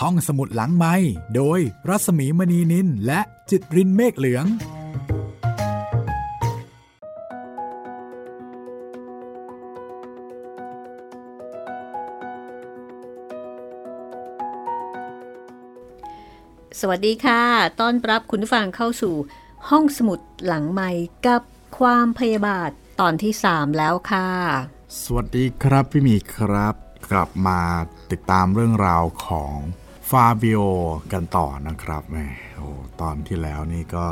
ห้องสมุดหลังไม้โดยรัสมีมณีนินและจิตรินเมฆเหลือง สวัสดีค่ะ ต้อนรับคุณผู้ฟังเข้าสู่ห้องสมุดหลังไม้กับความพยาบาทตอนที่ 3 แล้วค่ะ สวัสดีครับพี่หมีครับ กลับมาติดตามเรื่องราวของ ฟาบิโอกันต่อนะครับแม่โอ้ตอนที่แล้วนี่ก็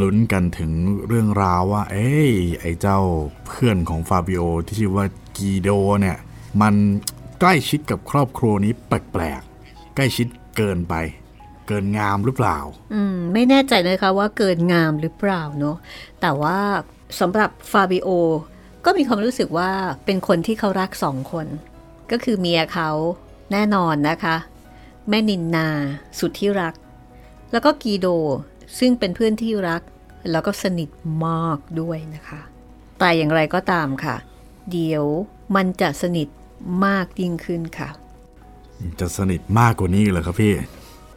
ลุ้นกันถึงเรื่องราวว่า เอ้ยไอ้เจ้าเพื่อนของฟาบิโอที่ชื่อว่ากีโดเนี่ย มันใกล้ชิดกับครอบครัวนี้แปลกๆ ใกล้ชิดเกินไป เกินงามหรือเปล่า อืม ไม่แน่ใจเลยค่ะว่าเกินงามหรือเปล่าเนาะแต่ว่าสำหรับฟาบิโอก็มีความรู้สึกว่าเป็นคนที่เขารักสองคน ก็คือเมียเขาแน่นอนนะคะ แม่นินนาสุดที่รัก แล้วก็กีโดซึ่งเป็นเพื่อนที่รัก แล้วก็สนิทมากด้วยนะคะ แต่อย่างไรก็ตามค่ะ เดี๋ยวมันจะสนิทมากยิ่งขึ้นค่ะ จะสนิทมากกว่านี้เหรอครับพี่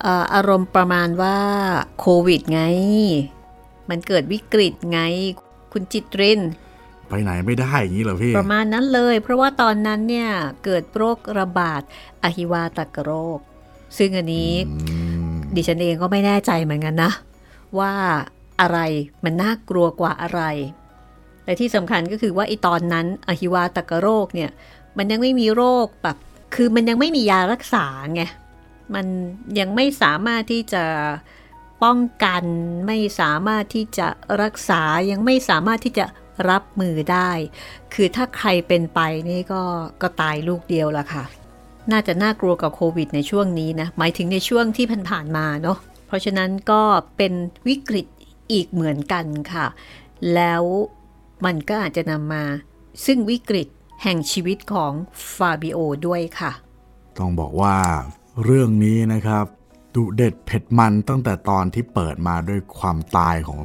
เอ่ออารมณ์ประมาณว่าโควิดไง มันเกิดวิกฤตไง คุณจิตริน ไปไหนไม่ได้อย่างนี้เหรอพี่ ประมาณนั้นเลย เพราะว่าตอนนั้นเนี่ย เกิดโรคระบาดอหิวาตกโรค ซึ่งอันนี้ดิฉันเองก็ไม่แน่ใจเหมือนกันนะ ว่าอะไรมันน่ากลัวกว่าอะไรแต่ที่สำคัญก็คือว่าไอตอนนั้นอหิวาตกโรคเนี่ย มันยังไม่มีโรคแบบคือมันยังไม่มียารักษาไงมันยังไม่สามารถที่จะป้องกันไม่สามารถที่จะรักษายังไม่สามารถที่จะรับมือได้ คือถ้าใครเป็นไปนี่ก็ก็ตายลูกเดียวละค่ะ น่าจะน่ากลัวกับโควิดในช่วงนี้นะ หมายถึงในช่วงที่ผ่านๆมาเนาะ เพราะฉะนั้นก็เป็นวิกฤตอีกเหมือนกันค่ะ แล้วมันก็อาจจะนำมาซึ่งวิกฤตแห่งชีวิตของฟาบิโอด้วยค่ะ ต้องบอกว่าเรื่องนี้นะครับดุเด็ดเผ็ดมันตั้งแต่ตอนที่เปิดมาด้วยความตายของ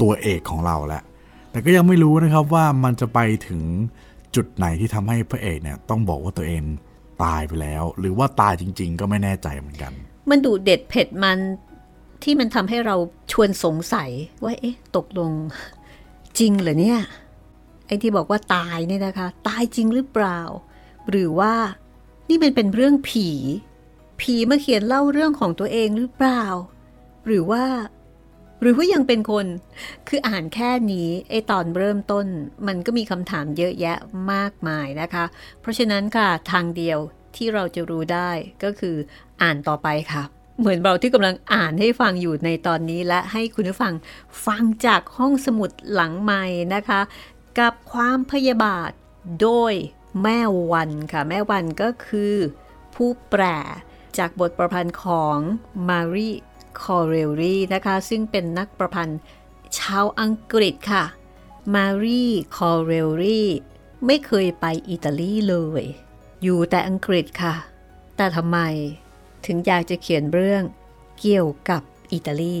ตัวเอกของเราแหละ แต่ก็ยังไม่รู้นะครับว่ามันจะไปถึงจุดไหนที่ทำให้พระเอกเนี่ยต้องบอกว่าตัวเอง ตายไปแล้ว หรือว่าตายจริง ๆ ก็ไม่แน่ใจเหมือนกัน มันดูเด็ดเผ็ดมันที่มันทำให้เราชวนสงสัยว่าเอ๊ะ ตกลงจริงเหรอเนี่ยไอ้ที่บอกว่าตายเนี่ยนะคะ ตายจริงหรือเปล่า หรือว่านี่มันเป็นเรื่องผี ผีมาเขียนเล่าเรื่องของตัวเองหรือเปล่า หรือว่า หรือว่ายังเป็นคน คืออ่านแค่นี้ไอตอนเริ่มต้น มันก็มีคำถามเยอะแยะมากมายนะคะ เพราะฉะนั้นค่ะทางเดียวที่เราจะรู้ได้ก็คืออ่านต่อไปค่ะ เหมือนเราที่กำลังอ่านให้ฟังอยู่ในตอนนี้และให้คุณผู้ฟังฟังจากห้องสมุดหลังใหม่นะคะ กับความพยาบาทโดยแม่วันค่ะ แม่วันก็คือผู้แปลจากบทประพันธ์ของมารี คอเรลลีนะคะ ซึ่งเป็นนักประพันธ์ชาวอังกฤษค่ะ มารีคอเรลลีไม่เคยไปอิตาลีเลย อยู่แต่อังกฤษค่ะ แต่ทำไมถึงอยากจะเขียนเรื่องเกี่ยวกับอิตาลี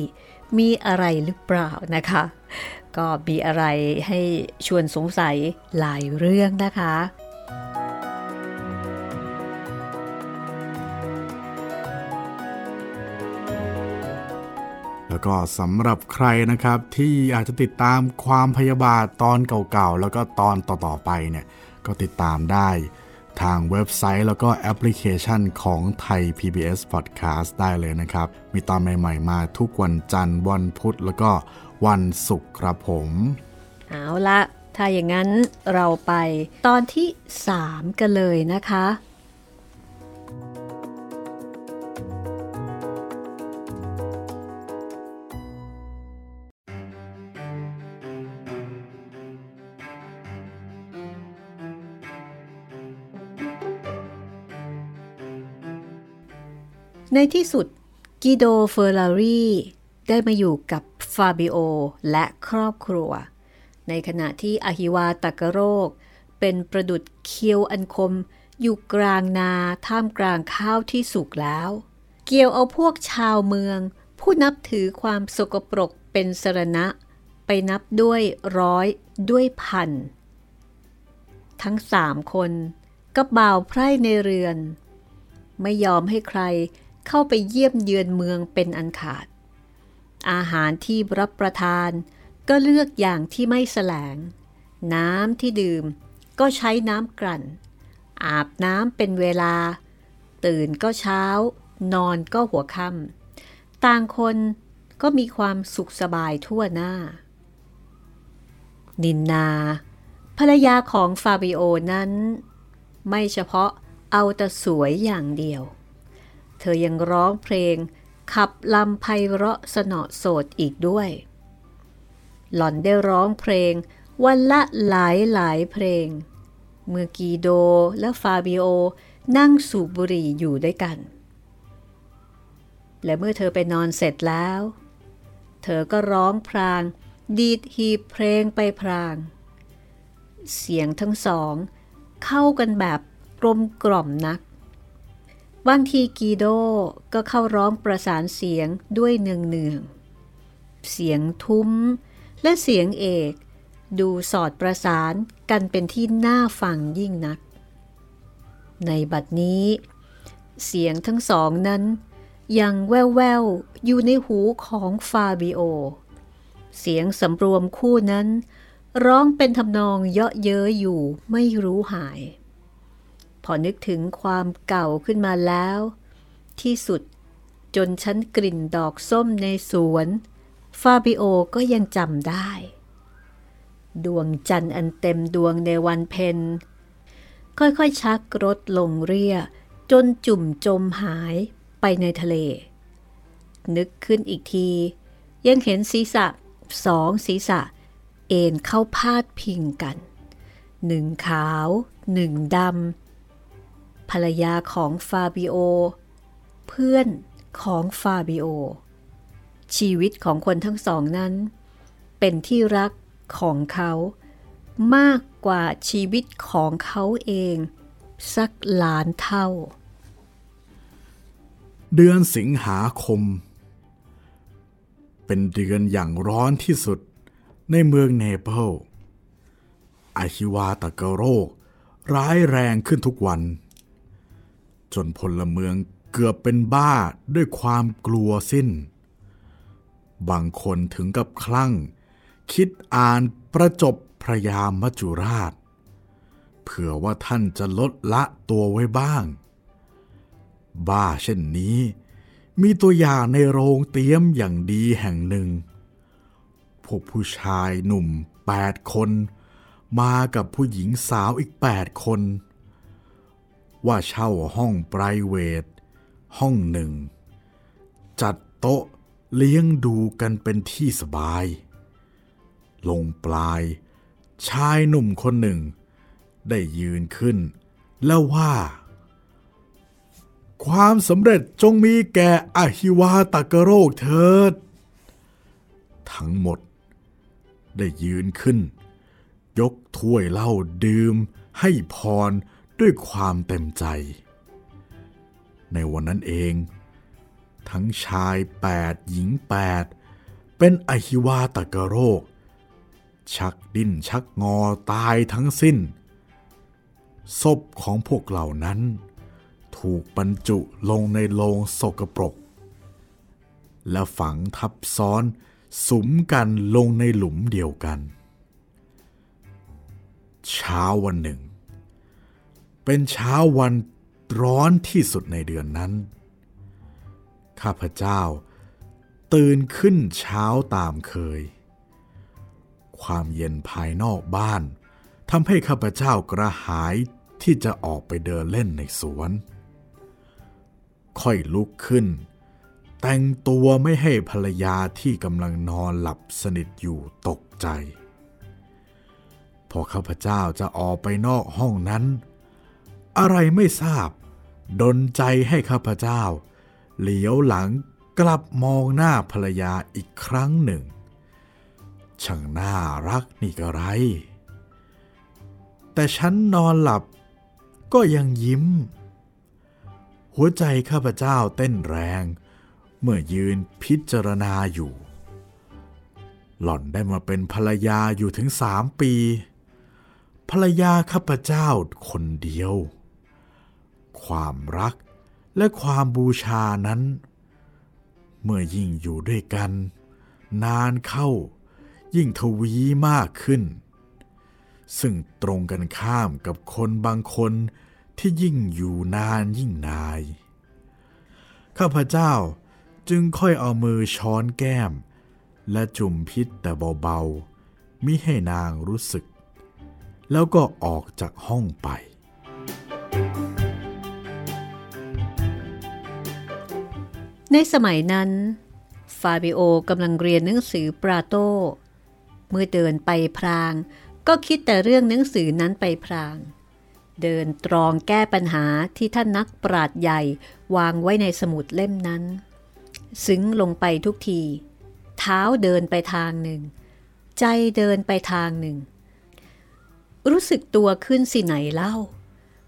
มีอะไรหรือเปล่านะคะ ก็มีอะไรให้ชวนสงสัยหลายเรื่องนะคะ แล้วก็สำหรับใครนะครับที่อากจะติดตามความพยาบาทตอนเก่าๆ แล้วก็ตอนต่อๆไปเนี่ยก็ติดตามได้ทางเว็บไซต์แล้วก็แอปพลิเคชันของไทย PBS Podcast ได้เลยนะครับ มีตอนใหม่ๆมาทุกวันจันทร์วันพุธแล้วก็วันศุกร์ครับผม เอาละถ้าอย่างนั้นเราไปตอนที่ 3 กันเลยนะคะ ในที่สุดกิโดเฟอร์รารีได้มาอยู่กับฟาบิโอและครอบครัว ในขณะที่อหิวาตากโรค เป็นประดุดเคียวอันคม อยู่กลางนาท่ามกลางข้าวที่สุกแล้ว เกี่ยวเอาพวกชาวเมือง ผู้นับถือความสกปรกเป็นสรณะ ไปนับด้วยร้อยด้วยพัน ทั้งสามคนก็บ่าวไพร่ในเรือน ไม่ยอมให้ใคร เข้าไปเยี่ยมเยือนเมืองเป็นอันขาด อาหารที่รับประทานก็เลือกอย่างที่ไม่แสลง น้ำที่ดื่มก็ใช้น้ำกลั่น อาบน้ำเป็นเวลา ตื่นก็เช้า นอนก็หัวค่ำต่างคนก็มีความสุขสบายทั่วหน้า นินนา ภรรยาของฟาบิโอนั้น ไม่เฉพาะเอาแต่สวยอย่างเดียว ธอยังร้องเพลง ขับลำไพเราะสนอโสดอีกด้วย หล่อนได้ร้องเพลง วันละหลายหลายเพลง เมื่อกีโดและฟาบิโอนั่งสูบบุหรี่อยู่ด้วยกัน และเมื่อเธอไปนอนเสร็จแล้ว เธอก็ร้องพราง ดีดฮีบเพลงไปพราง เสียงทั้งสอง เข้ากันแบบกลมกล่อมนัก บางทีกีโดก็เข้าร้องประสานเสียงด้วยเนืองเนืองเสียงทุ้ม และเสียงเอก ดูสอดประสานกันเป็นที่น่าฟังยิ่งนัก ในบัดนี้ เสียงทั้งสองนั้น ยังแว่วๆอยู่ในหูของฟาบิโอ เสียงสำรวมคู่นั้น ร้องเป็นทำนองเยาะเย้ยอยู่ไม่รู้หาย พอนึกถึงความเก่าขึ้นมาแล้ว ที่สุดจนฉันกลิ่นดอกส้มในสวน ฟาบิโอก็ยังจำได้ ดวงจันทร์อันเต็มดวงในวันเพ็ญค่อยๆ ชักรถลงเรีย จนจุ่มจมหายไปในทะเล นึกขึ้นอีกที ยังเห็นศีรษะสองศีรษะ เอ็นเข้าพาดพิงกัน หนึ่งขาว หนึ่งดำ ภรรยาของฟาบิโอ เพื่อนของฟาบิโอ ชีวิตของคนทั้งสองนั้น เป็นที่รักของเขามากกว่าชีวิตของเขาเอง สักล้านเท่า เดือนสิงหาคม เป็นเดือนอย่างร้อนที่สุดในเมืองเนเปิลอาฮิวาตะกโรคร้ายแรงขึ้นทุกวัน จนพลเมืองเกือบเป็นบ้าด้วยความกลัวสิ้น บางคนถึงกับคลั่ง คิดอ่านประจบพระยามัจจุราช เผื่อว่าท่านจะลดละตัวไว้บ้าง บ้าเช่นนี้มีตัวอย่างในโรงเตี้ยมอย่างดีแห่งหนึ่ง พวกผู้ชายหนุ่มแปดคน มากับผู้หญิงสาวอีกแปดคน ว่าเช่าห้องไพรเวทห้องหนึ่ง จัดโต๊ะเลี้ยงดูกันเป็นที่สบาย ลงปลาย ชายหนุ่มคนหนึ่ง ได้ยืนขึ้น แล้วว่า ความสำเร็จจงมีแก่อหิวาตากโรคเถิด ทั้งหมด ได้ยืนขึ้น ยกถ้วยเหล้าดื่มให้พร ด้วยความเต็มใจ ในวันนั้นเอง ทั้งชายแปดหญิงแปดเป็นอหิวาตกโรค ชักดิ้นชักงอตายทั้งสิ้น ศพของพวกเหล่านั้น ถูกบรรจุลงในโลงสกปรก และฝังทับซ้อนสุมกันลงในหลุมเดียวกัน เช้าวันหนึ่ง เป็นเช้าวันร้อนที่สุดในเดือนนั้น ข้าพเจ้า ตื่นขึ้นเช้าตามเคย ความเย็นภายนอกบ้านทำให้ข้าพเจ้ากระหายที่จะออกไปเดินเล่นในสวน ค่อยลุกขึ้น แต่งตัวไม่ให้ภรรยาที่กำลังนอนหลับสนิทอยู่ตกใจ พอข้าพเจ้าจะออกไปนอกห้องนั้น อะไรไม่ทราบ ดนใจให้ข้าพเจ้า เหลียวหลังกลับมองหน้าภรรยาอีกครั้งหนึ่ง ช่างน่ารักนี่ก็ไร แต่ฉันนอนหลับก็ยังยิ้ม หัวใจข้าพเจ้าเต้นแรง เมื่อยืนพิจารณาอยู่ หล่อนได้มาเป็นภรรยาอยู่ถึงสามปี ภรรยาข้าพเจ้าคนเดียว ความรักและความบูชานั้น เมื่อยิ่งอยู่ด้วยกัน นานเข้า ยิ่งทวีมากขึ้น ซึ่งตรงกันข้ามกับคนบางคนที่ยิ่งอยู่นานยิ่งนาย ข้าพเจ้าจึงค่อยเอามือช้อนแก้ม และจุ่มพิษแต่เบาๆมิให้นางรู้สึก แล้วก็ออกจากห้องไป ในสมัยนั้น ฟาบิโอกำลังเรียนหนังสือปราโตเมื่อเดินไปพราง ก็คิดแต่เรื่องหนังสือนั้นไปพราง เดินตรองแก้ปัญหาที่ท่านนักปราดใหญ่วางไว้ในสมุดเล่มนั้น ซึ้งลงไปทุกที เท้าเดินไปทางหนึ่ง ใจเดินไปทางหนึ่ง รู้สึกตัวขึ้นสิไหนเล่า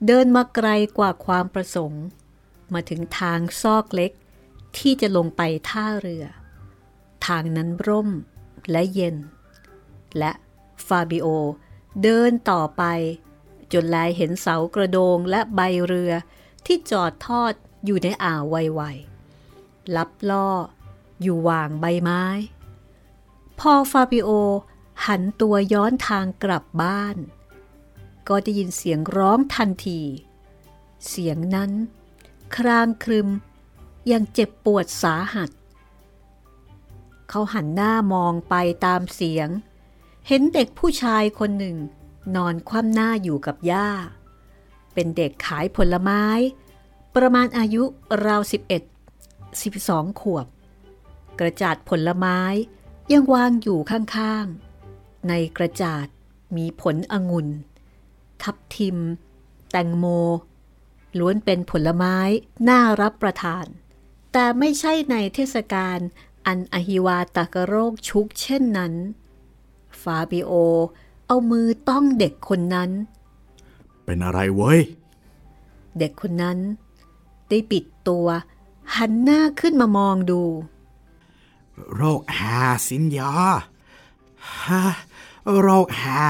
เดินมาไกลกว่าความประสงค์ มาถึงทางซอกเล็ก ที่จะลงไปท่าเรือ ทางนั้นร่มและเย็น และฟาบิโอเดินต่อไป จนแลเห็นเสากระโดงและใบเรือที่จอดทอดอยู่ในอ่าวไวๆลับล่ออยู่วางใบไม้ พอฟาบิโอหันตัวย้อนทางกลับบ้าน ก็ได้ยินเสียงร้องทันที เสียงนั้น ครางครึม ยังเจ็บปวดสาหัส เขาหันหน้ามองไปตามเสียง เห็นเด็กผู้ชายคนหนึ่ง นอนคว่ำหน้าอยู่กับย่าเป็นเด็กขายผลไม้ ประมาณอายุราว 11 12 ขวบ กระจาดผลไม้ยังวางอยู่ข้างๆ ในกระจาดมีผลองุ่น ทับทิม แตงโม ล้วนเป็นผลไม้น่ารับประทาน แต่ไม่ใช่ในเทศกาลอันอหิวาตากโรคชุกเช่นนั้น ฟาบิโอ เอามือต้องเด็กคนนั้น เป็นอะไรเว้ย เด็กคนนั้น ได้ปิดตัว หันหน้าขึ้นมามองดู โรคหาสินยาฮะโรคหา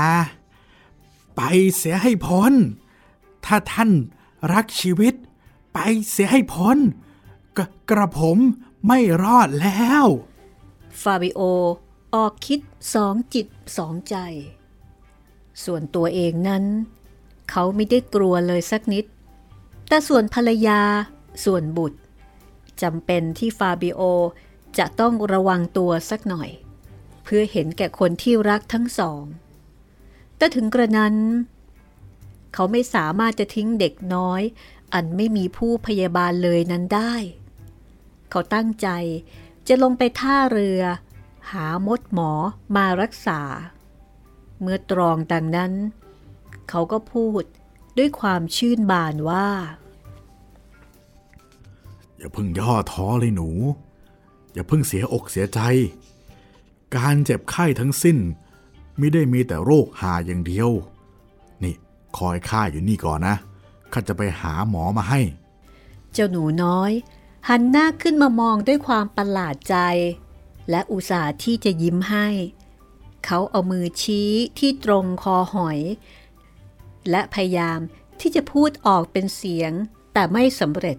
ไปเสียให้พ้น ถ้าท่านรักชีวิต ไปเสียให้พ้น กกระผมไม่รอดแล้ว ฟาบิโอ ออกคิดสองจิตสองใจ ส่วนตัวเองนั้น เขาไม่ได้กลัวเลยสักนิด แต่ส่วนภรรยาส่วนบุตรจำเป็นที่ฟาบิโอจะต้องระวังตัวสักหน่อย เพื่อเห็นแก่คนที่รักทั้งสอง แต่ถึงกระนั้น เขาไม่สามารถจะทิ้งเด็กน้อย อันไม่มีผู้พยาบาลเลยนั้นได้ เขาตั้งใจจะลงไปท่าเรือ หามดหมอมารักษา เมื่อตรองดังนั้น เขาก็พูดด้วยความชื่นบานว่า อย่าเพิ่งย่อท้อเลยหนู อย่าเพิ่งเสียอกเสียใจ การเจ็บไข้ทั้งสิ้นไม่ได้มีแต่โรคหาอย่างเดียว นี่คอยข้าอยู่นี่ก่อนนะข้าจะไปหาหมอมาให้ เจ้าหนูน้อย หันหน้าขึ้นมามองด้วยความประหลาดใจ และอุตส่าห์ที่จะยิ้มให้ เขาเอามือชี้ที่ตรงคอหอย และพยายามที่จะพูดออกเป็นเสียงแต่ไม่สำเร็จ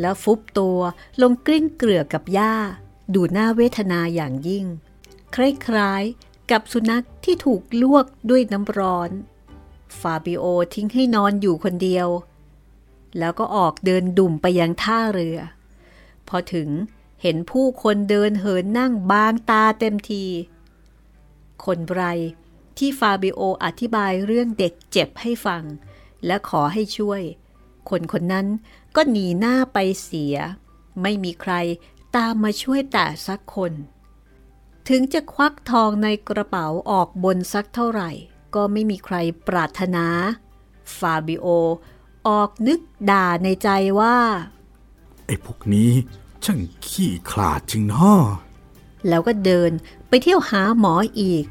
แล้วฟุบตัวลงกลิ้งเกลือกับหญ้า ดูน่าเวทนาอย่างยิ่ง คล้ายๆกับสุนัขที่ถูกลวกด้วยน้ำร้อน ฟาบิโอทิ้งให้นอนอยู่คนเดียว แล้วก็ออกเดินดุ่มไปยังท่าเรือ พอถึงเห็นผู้คนเดินเหินนั้นบางตาเต็มที คนใดที่ฟาบิโออธิบายเรื่องเด็กเจ็บให้ฟัง และขอให้ช่วย คนคนนั้นก็หนีหน้าไปเสีย ไม่มีใครตามมาช่วยแต่สักคน ถึงจะควักทองในกระเป๋าออกบนสักเท่าไหร่ ก็ไม่มีใครปรารถนา ฟาบิโอ ออกนึกด่าในใจว่า ไอ้พวกนี้ช่างขี้ขลาดจริงเนาะแล้วก็เดินไปเที่ยวหาหมออีก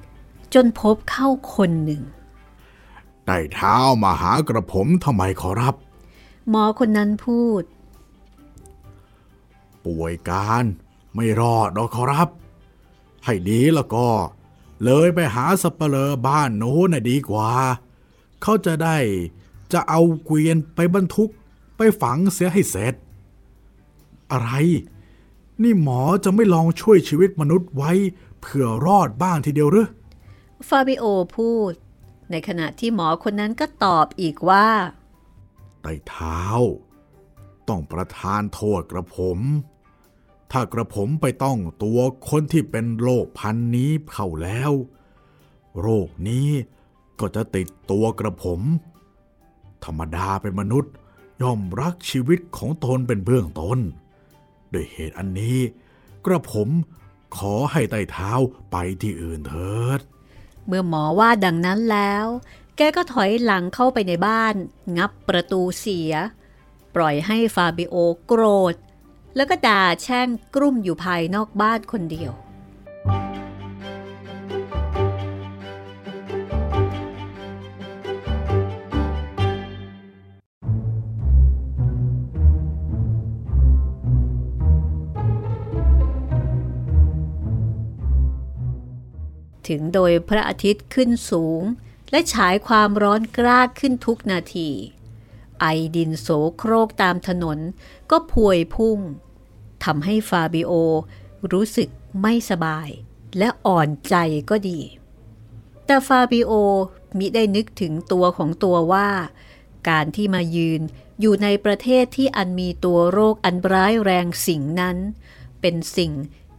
จนพบเข้าคนหนึ่งได้เท้ามาหากระผมทำไมขอรับ หมอคนนั้นพูด ป่วยการไม่รอดหรอกขอรับ ให้ดีแล้วก็ เลยไปหาสับเปลอบ้านโน้นน่ะดีกว่า เขาจะได้ จะเอาเกวียนไปบรรทุกไปฝังเสียให้เสร็จ อะไร นี่หมอจะไม่ลองช่วยชีวิตมนุษย์ไว้เผื่อรอดบ้างทีเดียวหรือฟาบิโอพูด ในขณะที่หมอคนนั้นก็ตอบอีกว่าไต่เท้า ต้องประทานโทษกระผม ถ้ากระผมไปต้องตัวคนที่เป็นโรคพันนี้เข้าแล้ว โรคนี้ก็จะติดตัวกระผม ธรรมดาเป็นมนุษย์ย่อมรักชีวิตของตนเป็นเบื้องต้นด้วยเหตุอันนี้ กระผมขอให้ไต่เท้าไปที่อื่นเถิด เมื่อหมอว่าดังนั้นแล้ว แกก็ถอยหลังเข้าไปในบ้าน งับประตูเสีย ปล่อยให้ฟาบิโอโกรธ แล้วก็ด่าแช่งกลุ้มอยู่ภายนอกบ้านคนเดียว ถึงโดยพระอาทิตย์ขึ้นสูง และฉายความร้อนกล้าขึ้นทุกนาที ไอดินโสโครกตามถนนก็พวยพุ่งทำให้ฟาบิโอรู้สึกไม่สบาย และอ่อนใจก็ดี แต่ฟาบิโอมิได้นึกถึงตัวของตัวว่า การที่มายืนอยู่ในประเทศที่อันมีตัวโรคอันร้ายแรงเช่นนั้น เป็นสิ่ง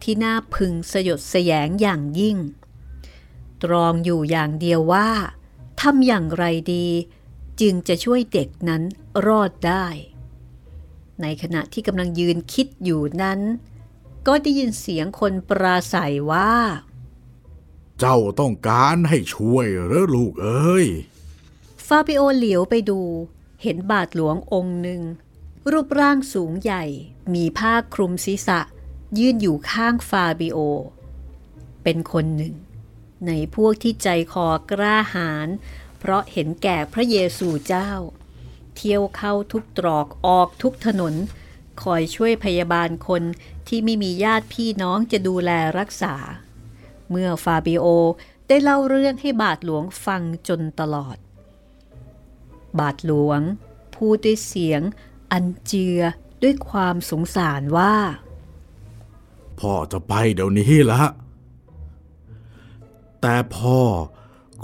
ที่น่าพึงสยดสยงอย่างยิ่ง ตรองอยู่อย่างเดียวว่าทำอย่างไรดี จึงจะช่วยเด็กนั้นรอดได้ ในขณะที่กำลังยืนคิดอยู่นั้น ก็ได้ยินเสียงคนปราศัยว่า เจ้าต้องการให้ช่วยเหรือลูกเอ้ย ฟาบิโอเหลียวไปดู เห็นบาทหลวงองค์หนึ่ง รูปร่างสูงใหญ่ มีผ้าคลุมศีรษะ ยื่นอยู่ข้างฟาบิโอ เป็นคนหนึ่ง ในพวกที่ใจคอกล้าหาญเพราะเห็นแก่พระเยซูเจ้า เที่ยวเข้าทุกตรอกออกทุกถนน คอยช่วยพยาบาลคนที่ไม่มีญาติพี่น้องจะดูแลรักษา เมื่อฟาบิโอได้เล่าเรื่องให้บาทหลวงฟังจนตลอด บาทหลวง พูดด้วยเสียง อันเจือด้วยความสงสารว่า พ่อจะไปเดี๋ยวนี้ละ แต่พ่อ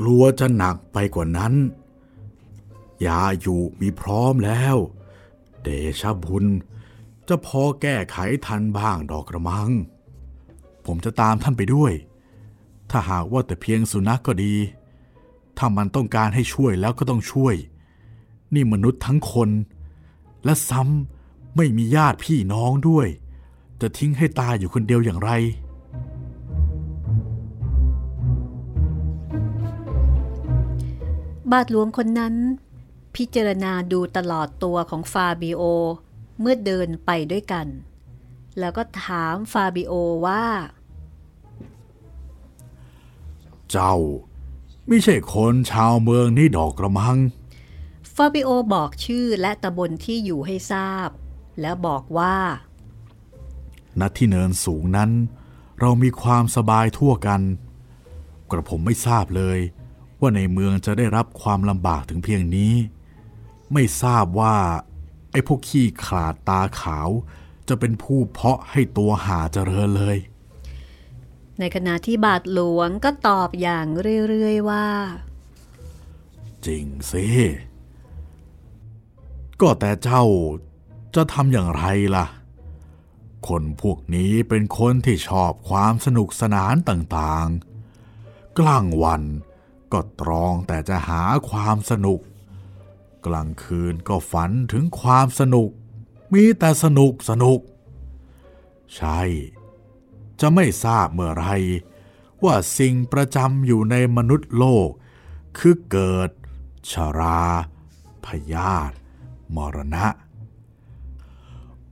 กลัวจะหนักไปกว่านั้น ยาอยู่มีพร้อมแล้ว เดชะบุญ จะพอแก้ไขทันบ้างดอกกระมัง ผมจะตามท่านไปด้วย ถ้าหากว่าแต่เพียงสุนัขกก็ดี ถ้ามันต้องการให้ช่วยแล้วก็ต้องช่วย นี่มนุษย์ทั้งคน และซ้ำไม่มีญาติพี่น้องด้วย จะทิ้งให้ตายอยู่คนเดียวอย่างไร บาทหลวงคนนั้น พิจารณาดูตลอดตัวของฟาบิโอ เมื่อเดินไปด้วยกัน แล้วก็ถามฟาบิโอว่า เจ้า ไม่ใช่คนชาวเมืองนี่ดอกกระมัง ฟาบิโอบอกชื่อและตำบลที่อยู่ให้ทราบ แล้วบอกว่า ณที่เนินสูงนั้น เรามีความสบายทั่วกัน กระผมไม่ทราบเลย ว่าในเมืองจะได้รับความลำบากถึงเพียงนี้ ไม่ทราบว่า ไอ้พวกขี้ขลาดตาขาว จะเป็นผู้เพาะให้ตัวหาเจริญเลย ในขณะที่บาทหลวงก็ตอบอย่างเรื่อยๆว่า จริงสิก็แต่เจ้าจะทำอย่างไรล่ะ คนพวกนี้เป็นคนที่ชอบความสนุกสนานต่างๆ กลางวัน ก็ตรองแต่จะหาความสนุก กลางคืนก็ฝันถึงความสนุก มีแต่สนุกสนุก ใช่ จะไม่ทราบเมื่อไร ว่าสิ่งประจำอยู่ในมนุษย์โลก คือเกิด ชรา พยาธิมรณะ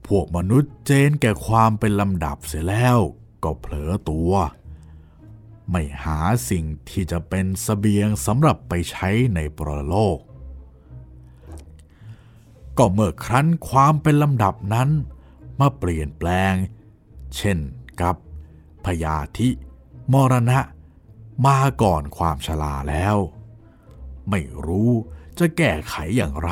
พวกมนุษย์เจนแก่ความเป็นลำดับเสียแล้ว ก็เผลอตัว ไม่หาสิ่งที่จะเป็นสเสบียงสำหรับไปใช้ในปรโลก ก็เมื่อครั้นความเป็นลำดับนั้นมาเปลี่ยนแปลง เช่นกับพยาธิมรณะ มาก่อนความชราแล้ว ไม่รู้จะแก้ไขอย่างไร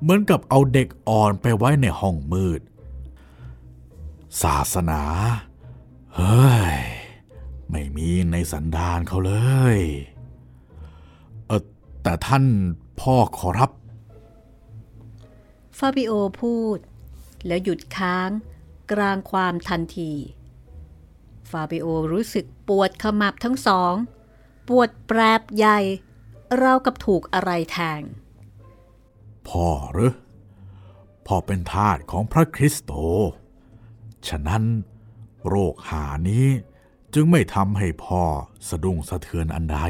เหมือนกับเอาเด็กอ่อนไปไว้ในห้องมืด ศาสนา เฮ้ย ไม่มีในสันดานเขาเลย เออแต่ท่านพ่อขอรับฟาบิโอพูด แล้วหยุดค้างกลางความทันที ฟาบิโอรู้สึกปวดขมับทั้งสอง ปวดแปรบใหญ่ราวกับถูกอะไรแทง พ่อหรือพ่อเป็นทาสของพระคริสโต ฉะนั้นโรคหานี้ จึงไม่ทำให้พ่อสะดุ้งสะเทือนอันใด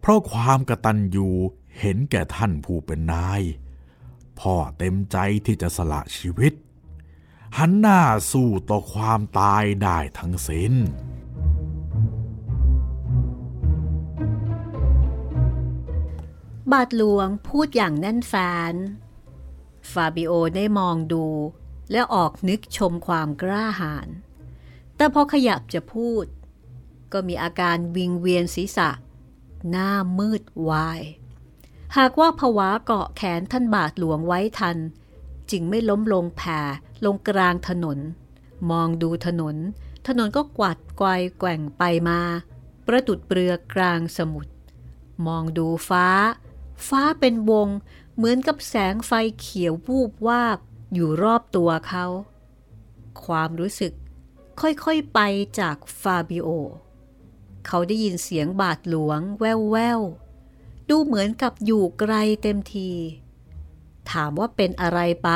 เพราะความกระตันยูเห็นแก่ท่านผู้เป็นนาย พ่อเต็มใจที่จะสละชีวิต หันหน้าสู้ต่อความตายได้ทั้งสิ้นบาทหลวงพูดอย่างแน่นแฟน ฟาบิโอได้มองดู และออกนึกชมความกล้าหาญ แต่พอขยับจะพูด ก็มีอาการวิงเวียนศีรษะ หน้ามืดวาย หากว่าผวาเกาะแขนท่านบาทหลวงไว้ทัน จึงไม่ล้มลงแผ่ลงกลางถนน มองดูถนน ถนนก็กวัดไกวแกว่งไปมา ประดุดเปลือกลางสมุทรมองดูฟ้า ฟ้าเป็นวงเหมือนกับแสงไฟเขียววูบวาบอยู่รอบตัวเขา ความรู้สึก ค่อยๆไปจากฟาบิโอ เขาได้ยินเสียงบาดหลวงแว่วๆ ดูเหมือนกับอยู่ไกลเต็มที ถามว่าเป็นอะไรไป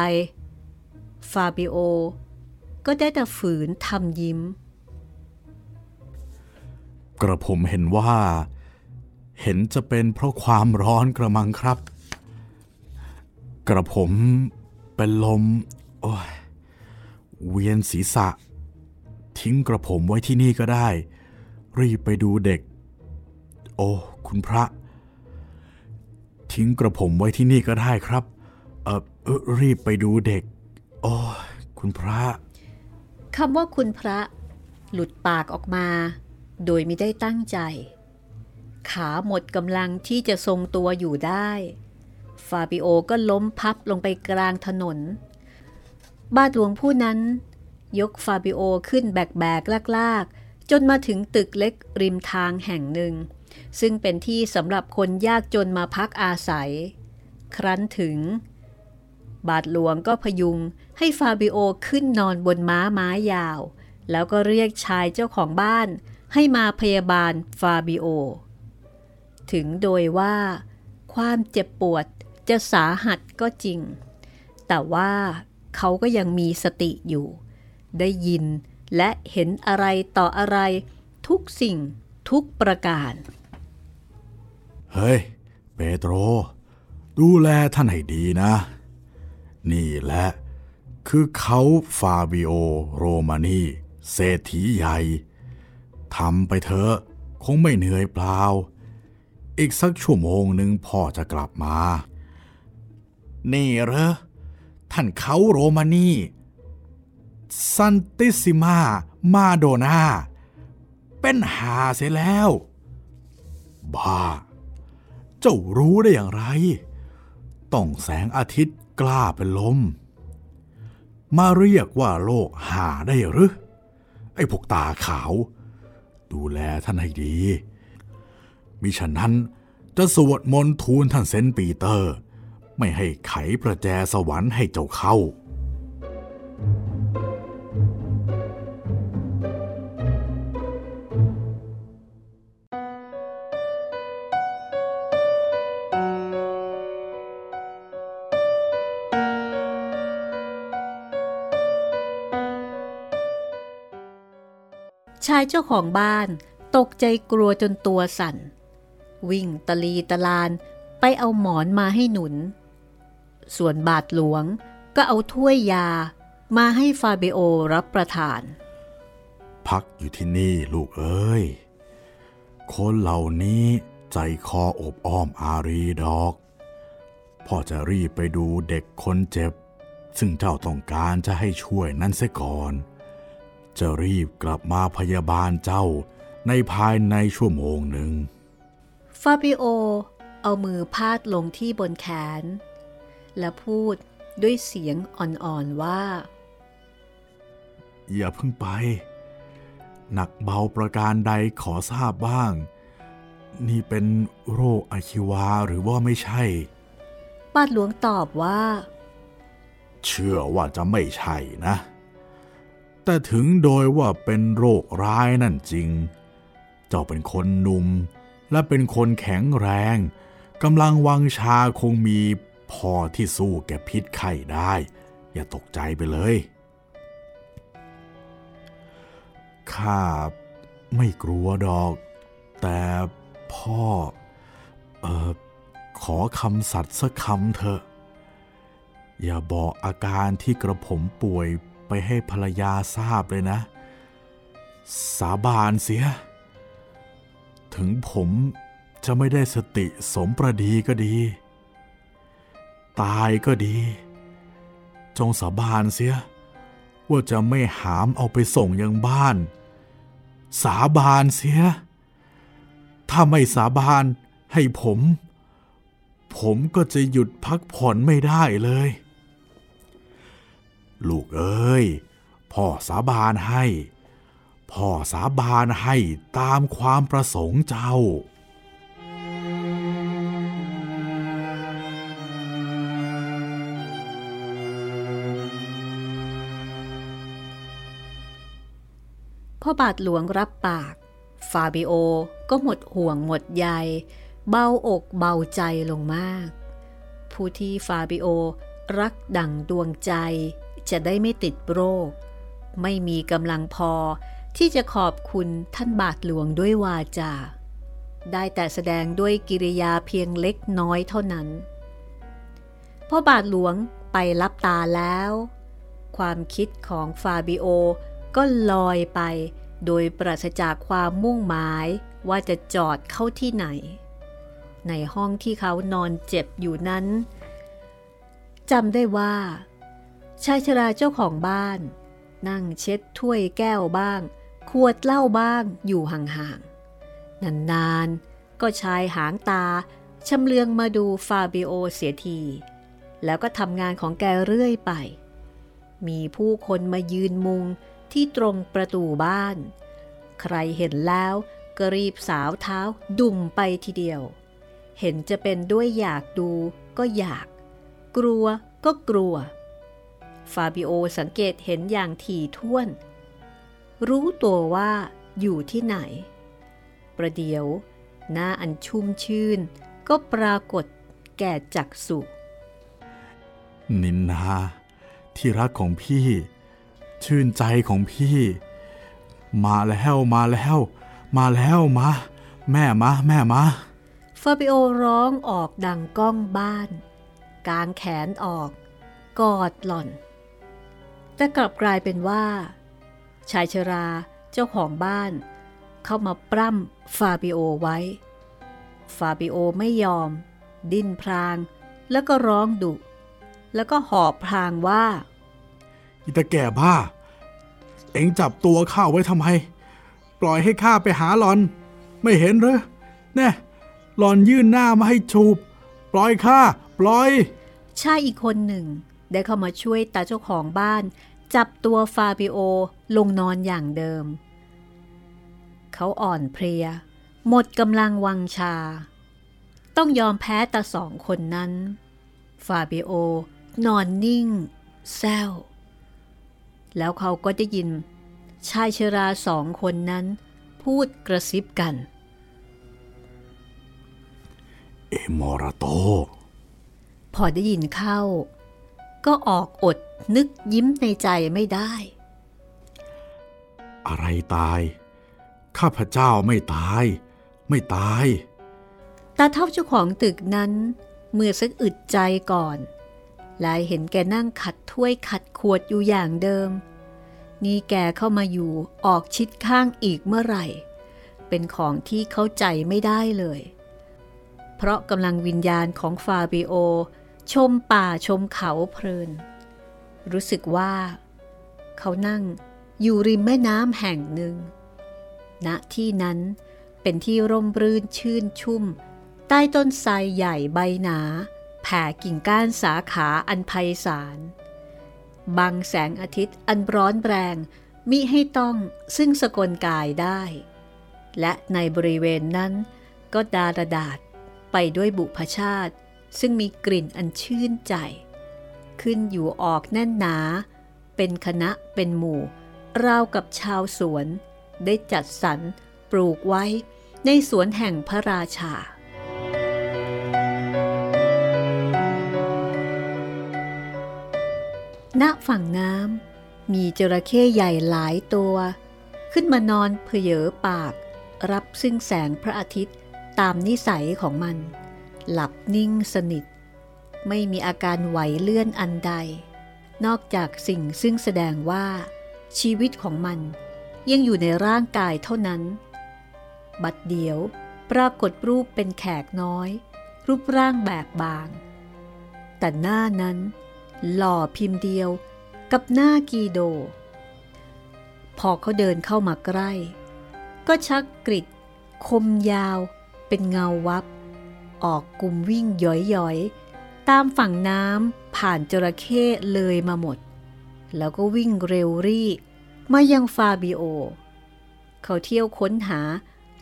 ฟาบิโอ ก็ได้แต่ฝืนทำยิ้ม กระผมเห็นว่า เห็นจะเป็นเพราะความร้อนกระมังครับ กระผมเป็นลม โอ้ยเวียนศีรษะ ทิ้งกระผมไว้ที่นี่ก็ได้ รีบไปดูเด็ก โอ้ คุณพระ ทิ้งกระผมไว้ที่นี่ก็ได้ครับ เอ่อรีบไปดูเด็ก โอ้คุณพระคำว่าคุณพระ หลุดปากออกมา โดยไม่ได้ตั้งใจ ขาหมดกำลังที่จะทรงตัวอยู่ได้ ฟาบิโอก็ล้มพับลงไปกลางถนนบาทหลวงผู้นั้น ยกฟาบิโอขึ้นแบกแบกลากๆ จนมาถึงตึกเล็กริมทางแห่งหนึ่ง ซึ่งเป็นที่สำหรับคนยากจนมาพักอาศัย ครั้นถึง บาทหลวงก็พยุงให้ฟาบิโอขึ้นนอนบนม้าม้ายาว แล้วก็เรียกชายเจ้าของบ้านให้มาพยาบาลฟาบิโอ ถึงโดยว่า ความเจ็บปวดจะสาหัสก็จริง แต่ว่าเขาก็ยังมีสติอยู่ ได้ยินและเห็นอะไรต่ออะไร ทุกสิ่งทุกประการ เฮ้ย เปโตร ดูแลท่านให้ดีนะ นี่แหละ คือเคานต์ฟาบิโอ โรมานีเศรษฐีใหญ่ทำไปเถอะคงไม่เหนื่อยเปล่า อีกสักชั่วโมงหนึ่งพ่อจะกลับมา นี่เหรอ ท่านเคานต์โรมานี Santissima Madonna เป็นห่าเสียแล้ว บ้า เจ้ารู้ได้อย่างไร ต้องแสงอาทิตย์กล้าเป็นลม มาเรียกว่าโลกหาได้หรือ ไอ้พวกตาขาว ดูแลท่านให้ดี มิฉะนั้นจะสวดมนต์ทูลท่านเซนต์ปีเตอร์ ไม่ให้ไขประแจสวรรค์ให้เจ้าเข้าชายเจ้าของบ้านตกใจกลัวจนตัวสั่น วิ่งตะลีตะลานไปเอาหมอนมาให้หนุน ส่วนบาทหลวงก็เอาถ้วยยามาให้ฟาเบโอรับประทาน พักอยู่ที่นี่ลูกเอ้ย คนเหล่านี้ใจคออบอ้อมอารีดอก พ่อจะรีบไปดูเด็กคนเจ็บ ซึ่งเจ้าต้องการจะให้ช่วยนั่นเสียก่อน จะรีบกลับมาพยาบาลเจ้าในภายในชั่วโมงหนึ่ง ฟาบิโอ เอามือพาดลงที่บนแขน และพูดด้วยเสียงอ่อนๆว่า อย่าเพิ่งไป หนักเบาประการใดขอทราบบ้าง นี่เป็นโรคอะคิวาหรือว่าไม่ใช่บาทหลวงตอบว่า เชื่อว่าจะไม่ใช่นะ แต่ถึงโดยว่าเป็นโรคร้ายนั่นจริง เจ้าเป็นคนหนุ่มและเป็นคนแข็งแรงกำลังวังชาคงมีพอที่สู้แก่พิษไข้ได้ อย่าตกใจไปเลยข้าไม่กลัวดอก แต่พ่อเออขอคำสัตย์สักคำเถอะ อย่าบอกอาการที่กระผมป่วย ไปให้ภรรยาทราบเลยนะ สาบานเสีย ถึงผมจะไม่ได้สติสมประดีก็ดี ตายก็ดี จงสาบานเสีย ว่าจะไม่หามเอาไปส่งยังบ้าน สาบานเสีย ถ้าไม่สาบานให้ผม ผมก็จะหยุดพักผ่อนไม่ได้เลย ลูกเอ้ย พ่อสาบานให้ พ่อสาบานให้ตามความประสงค์เจ้าพ่อบาทหลวงรับปาก ฟาบิโอก็หมดห่วงหมดใย เบาอกเบาใจลงมาก ผู้ที่ฟาบิโอรักดั่งดวงใจ จะได้ไม่ติดโรค ไม่มีกำลังพอที่จะขอบคุณท่านบาทหลวงด้วยวาจา ได้แต่แสดงด้วยกิริยาเพียงเล็กน้อยเท่านั้น พอบาทหลวงไปรับตาแล้ว ความคิดของฟาบิโอก็ลอยไปโดยปราศจากความมุ่งหมายว่าจะจอดเข้าที่ไหน ในห้องที่เขานอนเจ็บอยู่นั้นจำได้ว่า ชายชราเจ้าของบ้าน นั่งเช็ดถ้วยแก้วบ้าง ขวดเหล้าบ้างอยู่ห่างๆ นานๆ ก็ชายหางตาชำเลืองมาดูฟาบิโอเสียที แล้วก็ทำงานของแกเรื่อยไป มีผู้คนมายืนมุงที่ตรงประตูบ้าน ใครเห็นแล้วก็รีบสาวเท้าดุ่มไปทีเดียว เห็นจะเป็นด้วยอยากดูก็อยาก กลัวก็กลัว ฟาบิโอสังเกตเห็นอย่างถี่ถ้วน รู้ตัวว่าอยู่ที่ไหน ประเดี๋ยวหน้าอันชุ่มชื่น ก็ปรากฏแก่จักสุนินนาที่รักของพี่ ชื่นใจของพี่ มาแล้วมาแล้ว มาแล้วมาแม่มาแม่มาฟาบิโอร้องออกดังก้องบ้าน กางแขนออก กอดหล่อน แต่กลับกลายเป็นว่า ชายชราเจ้าของบ้าน เข้ามาปล้ำฟาบิโอไว้ ฟาบิโอไม่ยอม ดิ้นพรางแล้วก็ร้องดุ แล้วก็หอบพรางว่าอิตาแก่บ้า เอ็งจับตัวข้าไว้ทำไม ปล่อยให้ข้าไปหาหลอน ไม่เห็นเหรอแน่หลอนยื่นหน้ามาให้จูบ ปล่อยข้า ปล่อย ชายอีกคนหนึ่ง ได้เข้ามาช่วยตาเจ้าของบ้าน จับตัวฟาบิโอลงนอนอย่างเดิม เขาอ่อนเพลีย หมดกำลังวังชา ต้องยอมแพ้ตาสองคนนั้น ฟาบิโอนอนนิ่ง แซวแล้วเขาก็ได้ยิน ชายชราสองคนนั้น พูดกระซิบกัน เอมอราโต พอได้ยินเข้า ก็ออกอดนึกยิ้มในใจไม่ได้ อะไรตาย ข้าพเจ้าไม่ตาย ไม่ตาย ตาเท่าเจ้าของตึกนั้นเมื่อสักอึดใจก่อนลายเห็นแกนั่งขัดถ้วยขัดขวดอยู่อย่างเดิม นี่แกเข้ามาอยู่ออกชิดข้างอีกเมื่อไหร่ เป็นของที่เข้าใจไม่ได้เลย เพราะกำลังวิญญาณของฟาบิโอ ชมป่าชมเขาเพลิน รู้สึกว่า เขานั่งอยู่ริมแม่น้ำแห่งหนึ่งณที่นั้นเป็นที่ร่มรื่นชื่นชุ่ม ใต้ต้นไทรใหญ่ใบหนา แผ่กิ่งก้านสาขาอันไพศาลบังแสงอาทิตย์อันร้อนแรง มิให้ต้องซึ่งสกลกายได้ และในบริเวณนั้นก็ดาระดาษไปด้วยบุพชาติ ซึ่งมีกลิ่นอันชื่นใจ ขึ้นอยู่ออกแน่นหนา เป็นคณะเป็นหมู่ ราวกับชาวสวน ได้จัดสรรปลูกไว้ในสวนแห่งพระราชา ณ ฝั่งน้ำมีจระเข้ใหญ่หลายตัว ขึ้นมานอนเพเยอปาก รับซึ่งแสงพระอาทิตย์ตามนิสัยของมัน หลับนิ่งสนิท ไม่มีอาการไหวเลื่อนอันใด นอกจากสิ่งซึ่งแสดงว่า ชีวิตของมันยังอยู่ในร่างกายเท่านั้น บัดเดียวปรากฏรูปเป็นแขกน้อย รูปร่างแบบบาง แต่หน้านั้น หล่อพิมพ์เดียวกับหน้ากีโด พอเขาเดินเข้ามาใกล้ ก็ชักกริดคมยาวเป็นเงาวับ ออกกลุ่มวิ่งย้อยๆ ตามฝั่งน้ำผ่านจระเข้เลยมาหมด แล้วก็วิ่งเร็วรี่ มายังฟาบิโอ เขาเที่ยวค้นหา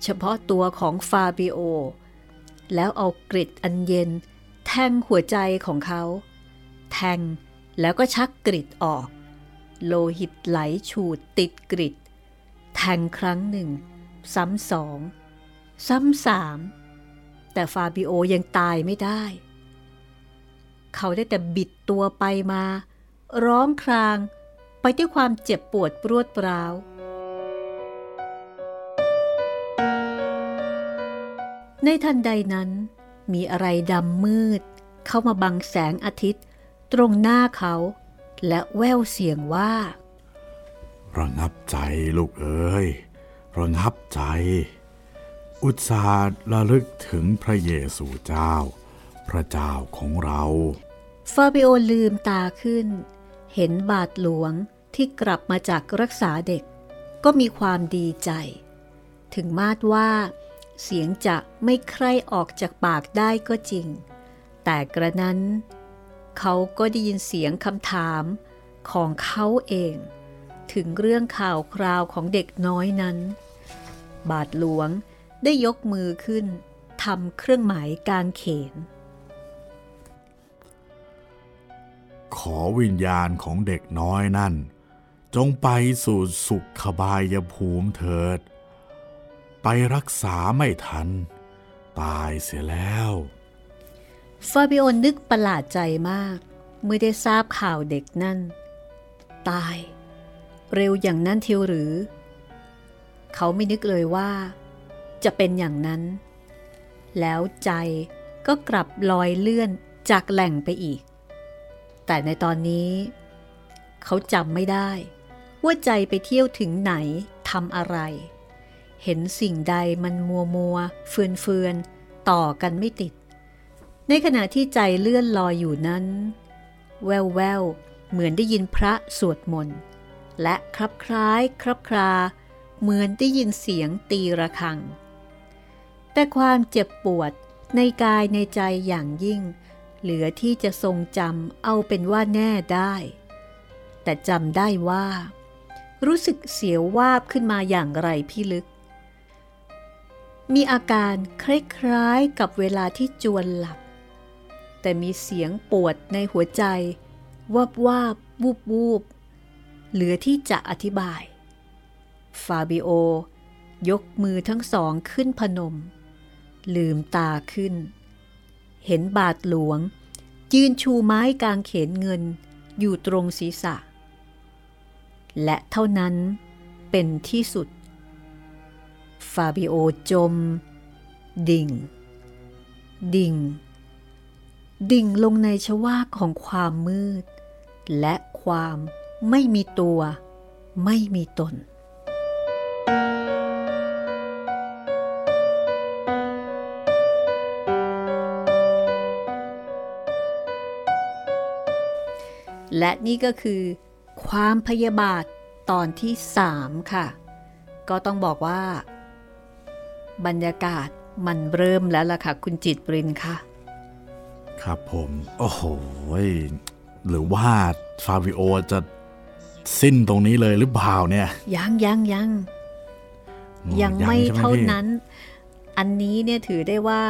เฉพาะตัวของฟาบิโอ แล้วเอากริดอันเย็น แทงหัวใจของเขา แทงแล้วก็ชักกริดออก โลหิตไหลฉูดติดกริดแทงครั้งหนึ่ง ซ้ำสอง ซ้ำสาม แต่ฟาบิโอยังตายไม่ได้ เขาได้แต่บิดตัวไปมา ร้องครางไปด้วยความเจ็บปวดปรวดปร้าว ในทันใดนั้น มีอะไรดำมืด เข้ามาบังแสงอาทิตย์ ตรงหน้าเขา และแววเสียงว่า ระงับใจลูกเอ๋ยระงับใจ อุตสาห์ระลึกถึงพระเยซูเจ้า พระเจ้าของเราฟาบิโอลืมตาขึ้น เห็นบาทหลวงที่กลับมาจากรักษาเด็ก ก็มีความดีใจ ถึงมาดว่า เสียงจะไม่ใคร่ออกจากปากได้ก็จริง แต่กระนั้น เขาก็ได้ยินเสียงคำถามของเขาเอง ถึงเรื่องข่าวคราวของเด็กน้อยนั้น บาทหลวง ได้ยกมือขึ้นทำเครื่องหมายกางเขน ขอวิญญาณของเด็กน้อยนั่น จงไปสู่สุขบายภูมิเถิด ไปรักษาไม่ทัน ตายเสียแล้วฟาบิโอนึกประหลาดใจมาก เมื่อได้ทราบข่าวเด็กนั่น ตาย เร็วอย่างนั้นเทียวหรือ เขาไม่นึกเลยว่า จะเป็นอย่างนั้น แล้วใจก็กลับลอยเลื่อนจากแหล่งไปอีก แต่ในตอนนี้ เขาจำไม่ได้ ว่าใจไปเที่ยวถึงไหนทำอะไร เห็นสิ่งใดมันมัวมัวเฟือนเฟือนต่อกันไม่ติด ในขณะที่ใจเลื่อนลอยอยู่นั้น แววแววเหมือนได้ยินพระสวดมนต์และคลับคล้ายคลับคลาเหมือนได้ยินเสียงตีระฆัง แต่ความเจ็บปวดในกายในใจอย่างยิ่ง เหลือที่จะทรงจำเอาเป็นว่าแน่ได้ แต่จำได้ว่า รู้สึกเสียววาบขึ้นมาอย่างไรพี่ลึก มีอาการคล้ายๆกับเวลาที่จวนหลับ แต่มีเสียงปวดในหัวใจวับวาบวูบวูบเหลือที่จะอธิบาย ฟาบิโอยกมือทั้งสองขึ้นพนม ลืมตาขึ้น เห็นบาทหลวง ยืนชูไม้กางเขนเงินอยู่ตรงศีรษะ และเท่านั้นเป็นที่สุด ฟาบิโอจม ดิ่ง ดิ่ง ดิ่งลงในชวากของความมืด และความไม่มีตัว ไม่มีตน และนี่ก็คือ ความพยาบาทตอนที่สามค่ะ ก็ต้องบอกว่า บรรยากาศมันเริ่มแล้วล่ะค่ะ คุณจิตปรินค่ะ ครับผม โอ้โห หรือว่าฟาบิโอจะสิ้นตรงนี้เลยหรือเปล่าเนี่ย ยังยังยังอืมยังไม่ใช่หเท่าพี่นั้น อันนี้เนี่ยถือได้ว่า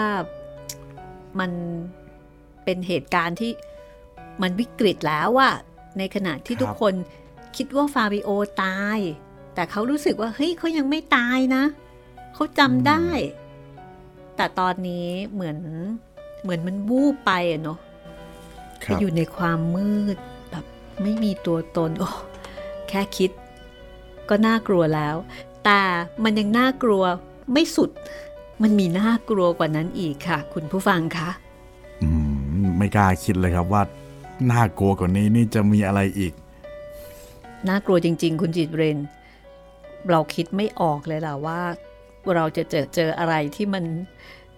มันเป็นเหตุการณ์ที่ มันวิกฤตแล้วอะในขณะที่ทุกคนคิดว่าฟาบิโอตาย แต่เขารู้สึกว่าเฮ้ยเขายังไม่ตายนะ เขาจำได้ แต่ตอนนี้เหมือนเหมือนมันวูบไปอะเนาะคไปรับอยู่ในความมืดแบบไม่มีตัวตนโอ้แค่คิด ก็น่ากลัวแล้ว แต่มันยังน่ากลัวไม่สุด มันมีน่ากลัวกว่านั้นอีกค่ะ คุณผู้ฟังคะ อืม ไม่กล้าคิดเลยครับว่า น่ากลัวกว่านี้นี่จะมีอะไรอีก น่ากลัวจริง ๆ คุณจิตเรน เราคิดไม่ออกเลยล่ะว่า เราจะเจอเจออะไรที่มัน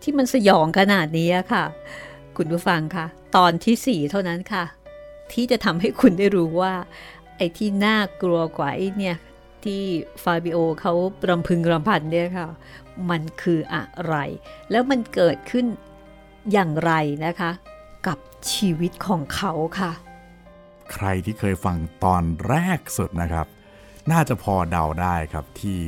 ที่มันสยองขนาดนี้ค่ะ คุณผู้ฟังคะตอนที่สี่เท่านั้นค่ะ ที่จะทำให้คุณได้รู้ว่า ไอ้ที่น่ากลัวกว่าไอ้เนี่ยที่ฟาบิโอเขารำพึงรำพันเนี่ยค่ะ มันคืออะไร แล้วมันเกิดขึ้นอย่างไรนะคะ ชีวิตของเขาค่ะ ใครที่เคยฟังตอนแรกสุดนะครับ น่าจะพอเดาได้ครับที่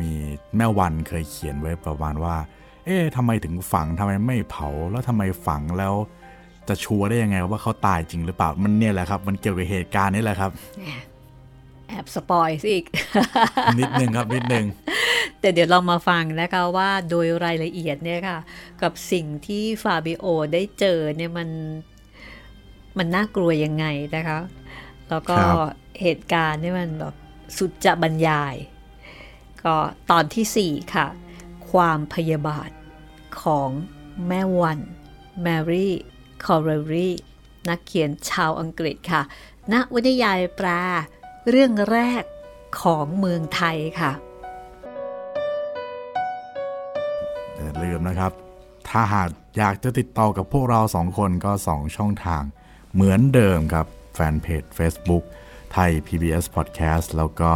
มีแม่วันเคยเขียนไว้ประมาณว่า เอ๊ะทำไมถึงฝังทำไมไม่เผาแล้วทำไมฝังแล้ว จะชัวร์ได้ยังไงว่าเขาตายจริงหรือเปล่ามันเนี่ยแหละครับ มันเกี่ยวกับเหตุการณ์นี่แหละครับ แอบสปอยสิอีก นิดนึงครับนิดนึง แต่เดี๋ยวเรามาฟังนะคะว่าโดยรายละเอียดเนี่ยค่ะ กับสิ่งที่ฟาบิโอได้เจอเนี่ยมันมันน่ากลัวยังไงนะคะ แล้วก็ครับเหตุการณ์เนี่ยมันแบบสุดจะบรรยาย ก็ตอนที่ 4 ค่ะ ความพยาบาทของแม่วันแมรี่คอร์เรรีนักเขียนชาวอังกฤษค่ะณวนิยายแปล เรื่องแรกของเมืองไทยค่ะอย่าลืมนะครับ ถ้าหากอยากจะติดต่อกับพวกเราสองคนก็สองช่องทาง เหมือนเดิมครับ แฟนเพจ Facebook ไทย PBS Podcast แล้วก็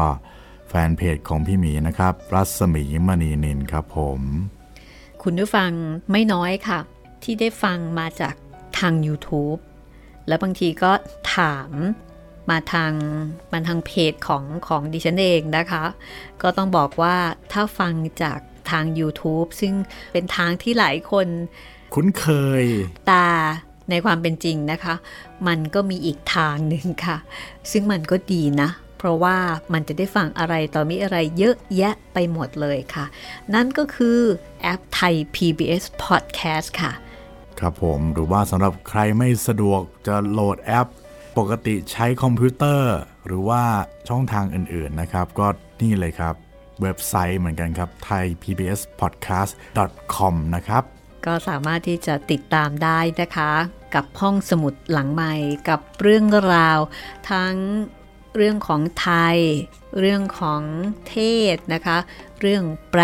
แฟนเพจของพี่หมีนะครับ รัศมีมณีนินครับผม คุณผู้ฟังไม่น้อยค่ะ ที่ได้ฟังมาจากทาง YouTube แล้วบางทีก็ถาม มาทางมาทางเพจของของดิฉันเองนะคะ ก็ต้องบอกว่าถ้าฟังจากทาง YouTube ซึ่งเป็นทางที่หลายคน คุ้นเคย ตาในความเป็นจริงนะคะ มันก็มีอีกทางหนึ่งค่ะ ซึ่งมันก็ดีนะ เพราะว่ามันจะได้ฟังอะไรต่อมีอะไรเยอะแยะไปหมดเลยค่ะ นั่นก็คือแอปไทย PBS Podcast ค่ะ ครับผมหรือว่าสำหรับใครไม่สะดวกจะโหลดแอป ปกติใช้คอมพิวเตอร์ หรือว่าช่องทางอื่นๆนะครับ ก็นี่เลยครับ เว็บไซต์เหมือนกันครับ thai pbs podcast com นะครับ ก็สามารถที่จะติดตามได้นะคะ กับห้องสมุดหลังใหม่กับเรื่องราว ทั้งเรื่องของไทย เรื่องของเทศนะคะ เรื่องแปล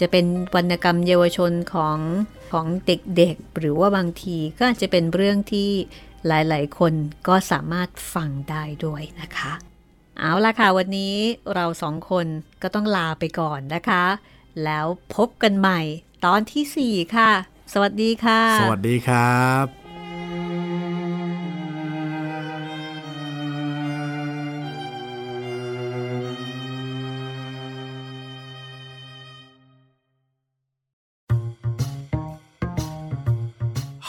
จะเป็นวรรณกรรมเยาวชนของของเด็กๆ หรือว่าบางทีก็อาจจะเป็นเรื่องที่ หลายๆ คนก็สามารถฟังได้ด้วยนะคะ เอาละค่ะวันนี้เราสองคนก็ต้องลาไปก่อนนะคะ แล้วพบกันใหม่ตอนที่ 4 ค่ะ สวัสดีค่ะ สวัสดีครับ